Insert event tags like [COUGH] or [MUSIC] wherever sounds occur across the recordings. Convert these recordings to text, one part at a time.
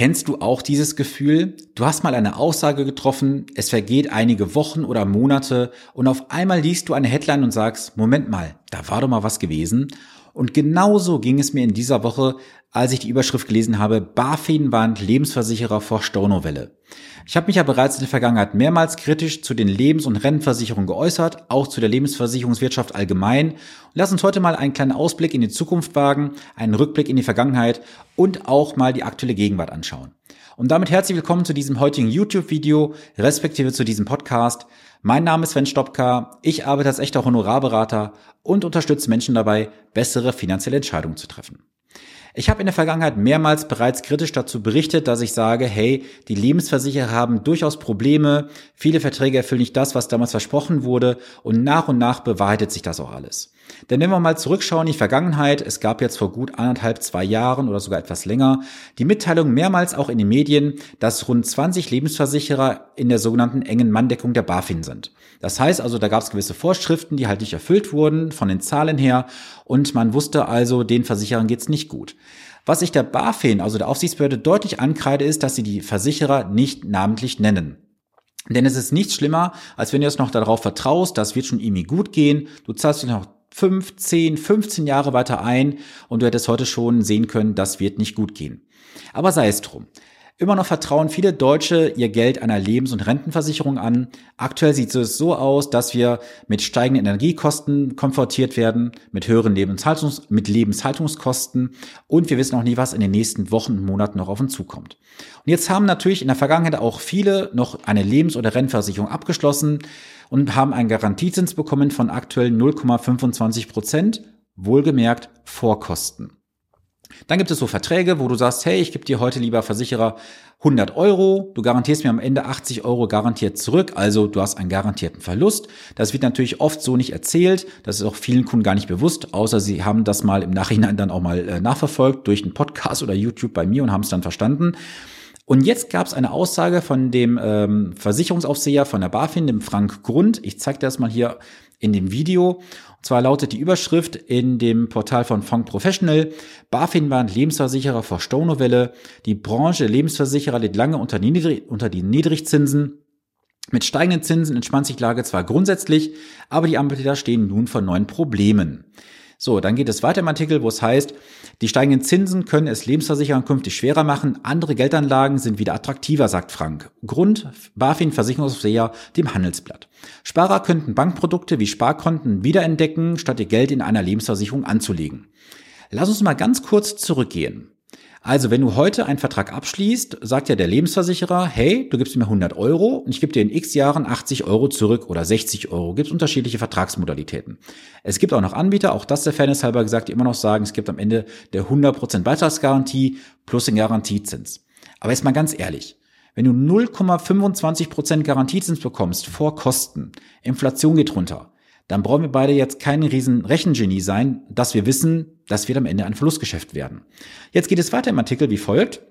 Kennst du auch dieses Gefühl? Du hast mal eine Aussage getroffen, es vergeht einige Wochen oder Monate und auf einmal liest du eine Headline und sagst, Moment mal, da war doch mal was gewesen. Und genauso ging es mir in dieser Woche, als ich die Überschrift gelesen habe, BaFin warnt Lebensversicherer vor Stornowelle. Ich habe mich ja bereits in der Vergangenheit mehrmals kritisch zu den Lebens- und Rentenversicherungen geäußert, auch zu der Lebensversicherungswirtschaft allgemein. Und lass uns heute mal einen kleinen Ausblick in die Zukunft wagen, einen Rückblick in die Vergangenheit und auch mal die aktuelle Gegenwart anschauen. Und damit herzlich willkommen zu diesem heutigen YouTube-Video, respektive zu diesem Podcast. Mein Name ist Sven Stopka, ich arbeite als echter Honorarberater und unterstütze Menschen dabei, bessere finanzielle Entscheidungen zu treffen. Ich habe in der Vergangenheit mehrmals bereits kritisch dazu berichtet, dass ich sage, hey, die Lebensversicherer haben durchaus Probleme, viele Verträge erfüllen nicht das, was damals versprochen wurde und nach und nach bewahrheitet sich das auch alles. Denn wenn wir mal zurückschauen in die Vergangenheit, es gab jetzt vor gut anderthalb, zwei Jahren oder sogar etwas länger die Mitteilung mehrmals auch in den Medien, dass rund 20 Lebensversicherer in der sogenannten engen Manndeckung der BaFin sind. Das heißt also, da gab es gewisse Vorschriften, die halt nicht erfüllt wurden von den Zahlen her und man wusste also, den Versicherern geht's nicht gut. Was ich der BaFin, also der Aufsichtsbehörde, deutlich ankreide, ist, dass sie die Versicherer nicht namentlich nennen. Denn es ist nichts schlimmer, als wenn du jetzt noch darauf vertraust, das wird schon irgendwie gut gehen, du zahlst noch 5, 10, 15 Jahre weiter ein und du hättest heute schon sehen können, das wird nicht gut gehen. Aber sei es drum. Immer noch vertrauen viele Deutsche ihr Geld einer Lebens- und Rentenversicherung an. Aktuell sieht es so aus, dass wir mit steigenden Energiekosten konfrontiert werden, mit höheren Lebenshaltungs mit Lebenshaltungskosten und wir wissen auch nie, was in den nächsten Wochen und Monaten noch auf uns zukommt. Und jetzt haben natürlich in der Vergangenheit auch viele noch eine Lebens- oder Rentenversicherung abgeschlossen und haben einen Garantiezins bekommen von aktuell 0,25 Prozent, wohlgemerkt vor Kosten. Dann gibt es so Verträge, wo du sagst, hey, ich gebe dir heute lieber Versicherer 100 Euro, du garantierst mir am Ende 80 Euro garantiert zurück, also du hast einen garantierten Verlust. Das wird natürlich oft so nicht erzählt, das ist auch vielen Kunden gar nicht bewusst, außer sie haben das mal im Nachhinein dann auch mal äh, nachverfolgt durch einen Podcast oder YouTube bei mir und haben es dann verstanden. Und jetzt gab es eine Aussage von dem ähm, Versicherungsaufseher von der BaFin, dem Frank Grund. Ich zeige das mal hier in dem Video. Und zwar lautet die Überschrift in dem Portal von Funk Professional, BaFin warnt Lebensversicherer vor Staunovelle. Die Branche Lebensversicherer litt lange unter, Niedrig unter die Niedrigzinsen. Mit steigenden Zinsen entspannt sich die Lage zwar grundsätzlich, aber die Anbieter stehen nun vor neuen Problemen. So, dann geht es weiter im Artikel, wo es heißt, die steigenden Zinsen können es Lebensversicherern künftig schwerer machen. Andere Geldanlagen sind wieder attraktiver, sagt Frank. Grund, BaFin Versicherungsseher dem Handelsblatt. Sparer könnten Bankprodukte wie Sparkonten wiederentdecken, statt ihr Geld in einer Lebensversicherung anzulegen. Lass uns mal ganz kurz zurückgehen. Also, wenn du heute einen Vertrag abschließt, sagt ja der Lebensversicherer, hey, du gibst mir 100 Euro und ich gebe dir in x Jahren 80 Euro zurück oder 60 Euro. Gibt unterschiedliche Vertragsmodalitäten. Es gibt auch noch Anbieter, auch das der Fairness halber gesagt, die immer noch sagen, es gibt am Ende der 100% Beitragsgarantie plus den Garantiezins. Aber jetzt mal ganz ehrlich, wenn du 0,25% Garantiezins bekommst vor Kosten, Inflation geht runter, dann brauchen wir beide jetzt kein riesen Rechengenie sein, dass wir wissen, das wird am Ende ein Verlustgeschäft werden. Jetzt geht es weiter im Artikel wie folgt.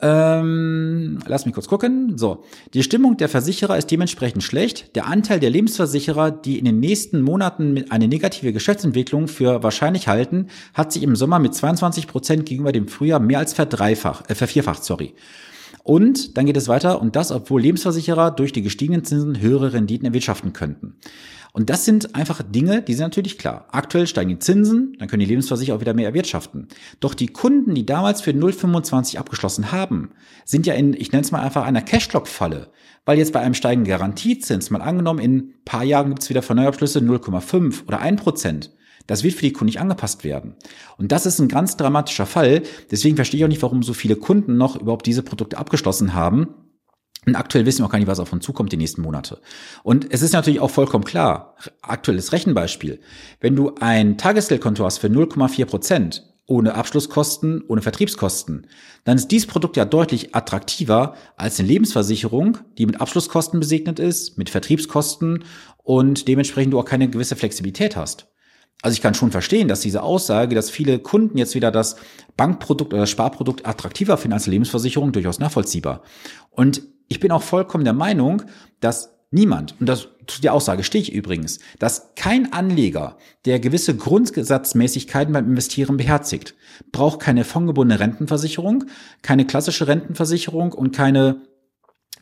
Ähm, lass mich kurz gucken. So, die Stimmung der Versicherer ist dementsprechend schlecht. Der Anteil der Lebensversicherer, die in den nächsten Monaten eine negative Geschäftsentwicklung für wahrscheinlich halten, hat sich im Sommer mit 22 Prozent gegenüber dem Frühjahr mehr als verdreifacht, äh, vervierfacht, sorry. Und dann geht es weiter und das, obwohl Lebensversicherer durch die gestiegenen Zinsen höhere Renditen erwirtschaften könnten. Und das sind einfach Dinge, die sind natürlich klar. Aktuell steigen die Zinsen, dann können die Lebensversicherer auch wieder mehr erwirtschaften. Doch die Kunden, die damals für 0,25 abgeschlossen haben, sind ja in, ich nenne es mal einfach einer Cashlock-Falle. Weil jetzt bei einem steigenden Garantiezins, mal angenommen, in ein paar Jahren gibt es wieder von Neuabschlüsse 0,5 oder 1 Prozent. Das wird für die Kunden nicht angepasst werden. Und das ist ein ganz dramatischer Fall. Deswegen verstehe ich auch nicht, warum so viele Kunden noch überhaupt diese Produkte abgeschlossen haben und aktuell wissen wir auch gar nicht, was auf uns zukommt die nächsten Monate. Und es ist natürlich auch vollkommen klar, aktuelles Rechenbeispiel, wenn du ein Tagesgeldkonto hast für 0,4 Prozent, ohne Abschlusskosten, ohne Vertriebskosten, dann ist dieses Produkt ja deutlich attraktiver als eine Lebensversicherung, die mit Abschlusskosten besegnet ist, mit Vertriebskosten und dementsprechend du auch keine gewisse Flexibilität hast. Also ich kann schon verstehen, dass diese Aussage, dass viele Kunden jetzt wieder das Bankprodukt oder das Sparprodukt attraktiver finden als Lebensversicherung, durchaus nachvollziehbar. Und ich bin auch vollkommen der Meinung, dass Niemand, und das zu der Aussage stehe ich übrigens, dass kein Anleger, der gewisse Grundsatzmäßigkeiten beim Investieren beherzigt, braucht keine fondgebundene Rentenversicherung, keine klassische Rentenversicherung und keine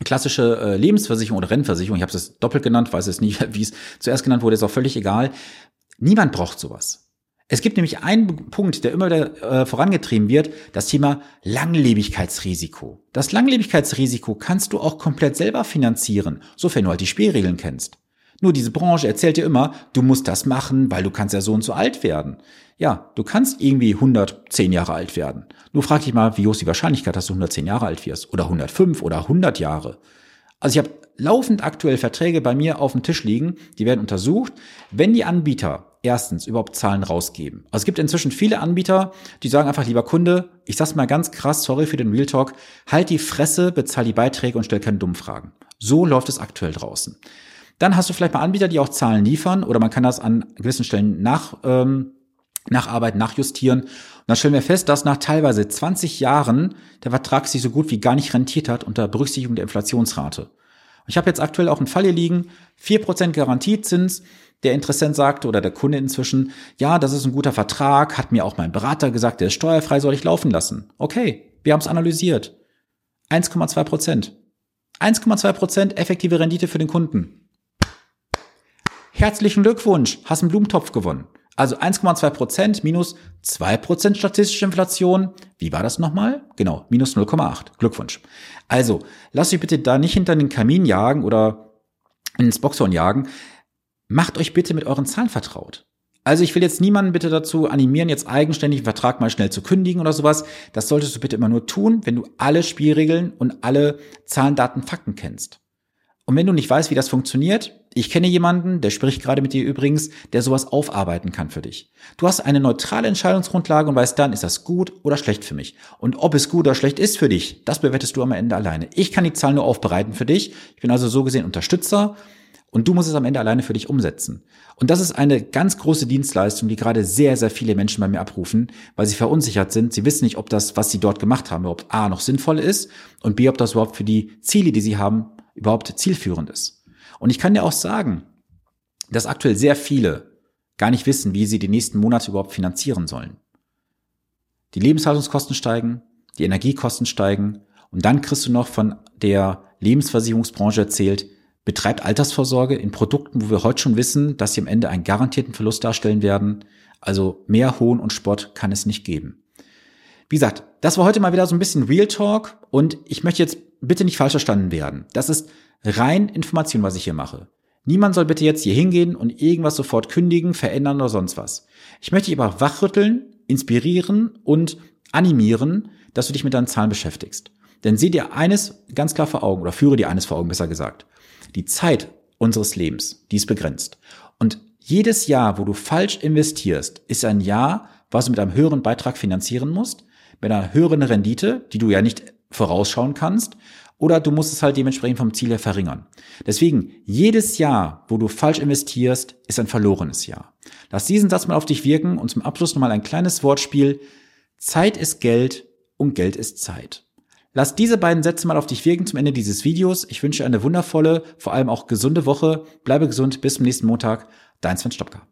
klassische äh, Lebensversicherung oder Rentenversicherung. Ich habe es doppelt genannt, weiß es nicht, [LAUGHS] wie es zuerst genannt wurde, ist auch völlig egal. Niemand braucht sowas. Es gibt nämlich einen Punkt, der immer wieder äh, vorangetrieben wird, das Thema Langlebigkeitsrisiko. Das Langlebigkeitsrisiko kannst du auch komplett selber finanzieren, sofern du halt die Spielregeln kennst. Nur diese Branche erzählt dir immer, du musst das machen, weil du kannst ja so und so alt werden. Ja, du kannst irgendwie 110 Jahre alt werden. Nur frag dich mal, wie hoch ist die Wahrscheinlichkeit, dass du 110 Jahre alt wirst? Oder 105 oder 100 Jahre? Also ich habe laufend aktuell Verträge bei mir auf dem Tisch liegen, die werden untersucht. Wenn die Anbieter erstens überhaupt Zahlen rausgeben. Also es gibt inzwischen viele Anbieter, die sagen einfach, lieber Kunde, ich sag's mal ganz krass, sorry für den Real Talk, halt die Fresse, bezahl die Beiträge und stell keine dummen Fragen. So läuft es aktuell draußen. Dann hast du vielleicht mal Anbieter, die auch Zahlen liefern oder man kann das an gewissen Stellen nach, ähm, nacharbeiten, nachjustieren. Und dann stellen wir fest, dass nach teilweise 20 Jahren der Vertrag sich so gut wie gar nicht rentiert hat unter Berücksichtigung der Inflationsrate. Ich habe jetzt aktuell auch einen Fall hier liegen, 4% Garantiezins, der Interessent sagt oder der Kunde inzwischen, ja, das ist ein guter Vertrag, hat mir auch mein Berater gesagt, der ist steuerfrei, soll ich laufen lassen. Okay, wir haben es analysiert. 1,2 Prozent. 1,2 Prozent effektive Rendite für den Kunden. Herzlichen Glückwunsch, hast einen Blumentopf gewonnen. Also 1,2 Prozent minus 2 Prozent statistische Inflation. Wie war das nochmal? Genau, minus 0,8. Glückwunsch. Also, lasst euch bitte da nicht hinter den Kamin jagen oder ins Boxhorn jagen macht euch bitte mit euren Zahlen vertraut. Also ich will jetzt niemanden bitte dazu animieren, jetzt eigenständig einen Vertrag mal schnell zu kündigen oder sowas. Das solltest du bitte immer nur tun, wenn du alle Spielregeln und alle Zahlen, Daten, Fakten kennst. Und wenn du nicht weißt, wie das funktioniert, ich kenne jemanden, der spricht gerade mit dir übrigens, der sowas aufarbeiten kann für dich. Du hast eine neutrale Entscheidungsgrundlage und weißt dann, ist das gut oder schlecht für mich. Und ob es gut oder schlecht ist für dich, das bewertest du am Ende alleine. Ich kann die Zahlen nur aufbereiten für dich. Ich bin also so gesehen Unterstützer und du musst es am Ende alleine für dich umsetzen. Und das ist eine ganz große Dienstleistung, die gerade sehr, sehr viele Menschen bei mir abrufen, weil sie verunsichert sind. Sie wissen nicht, ob das, was sie dort gemacht haben, überhaupt A noch sinnvoll ist und B, ob das überhaupt für die Ziele, die sie haben, überhaupt zielführend ist. Und ich kann dir auch sagen, dass aktuell sehr viele gar nicht wissen, wie sie die nächsten Monate überhaupt finanzieren sollen. Die Lebenshaltungskosten steigen, die Energiekosten steigen und dann kriegst du noch von der Lebensversicherungsbranche erzählt, betreibt Altersvorsorge in Produkten, wo wir heute schon wissen, dass sie am Ende einen garantierten Verlust darstellen werden. Also mehr Hohn und Spott kann es nicht geben. Wie gesagt, das war heute mal wieder so ein bisschen Real Talk und ich möchte jetzt bitte nicht falsch verstanden werden. Das ist rein Information, was ich hier mache. Niemand soll bitte jetzt hier hingehen und irgendwas sofort kündigen, verändern oder sonst was. Ich möchte dich aber wachrütteln, inspirieren und animieren, dass du dich mit deinen Zahlen beschäftigst. Denn sieh dir eines ganz klar vor Augen oder führe dir eines vor Augen, besser gesagt. Die Zeit unseres Lebens, die ist begrenzt. Und jedes Jahr, wo du falsch investierst, ist ein Jahr, was du mit einem höheren Beitrag finanzieren musst, mit einer höheren Rendite, die du ja nicht vorausschauen kannst, oder du musst es halt dementsprechend vom Ziel her verringern. Deswegen, jedes Jahr, wo du falsch investierst, ist ein verlorenes Jahr. Lass diesen Satz mal auf dich wirken und zum Abschluss nochmal ein kleines Wortspiel. Zeit ist Geld und Geld ist Zeit. Lass diese beiden Sätze mal auf dich wirken zum Ende dieses Videos. Ich wünsche eine wundervolle, vor allem auch gesunde Woche. Bleibe gesund. Bis zum nächsten Montag. Dein Sven Stopka.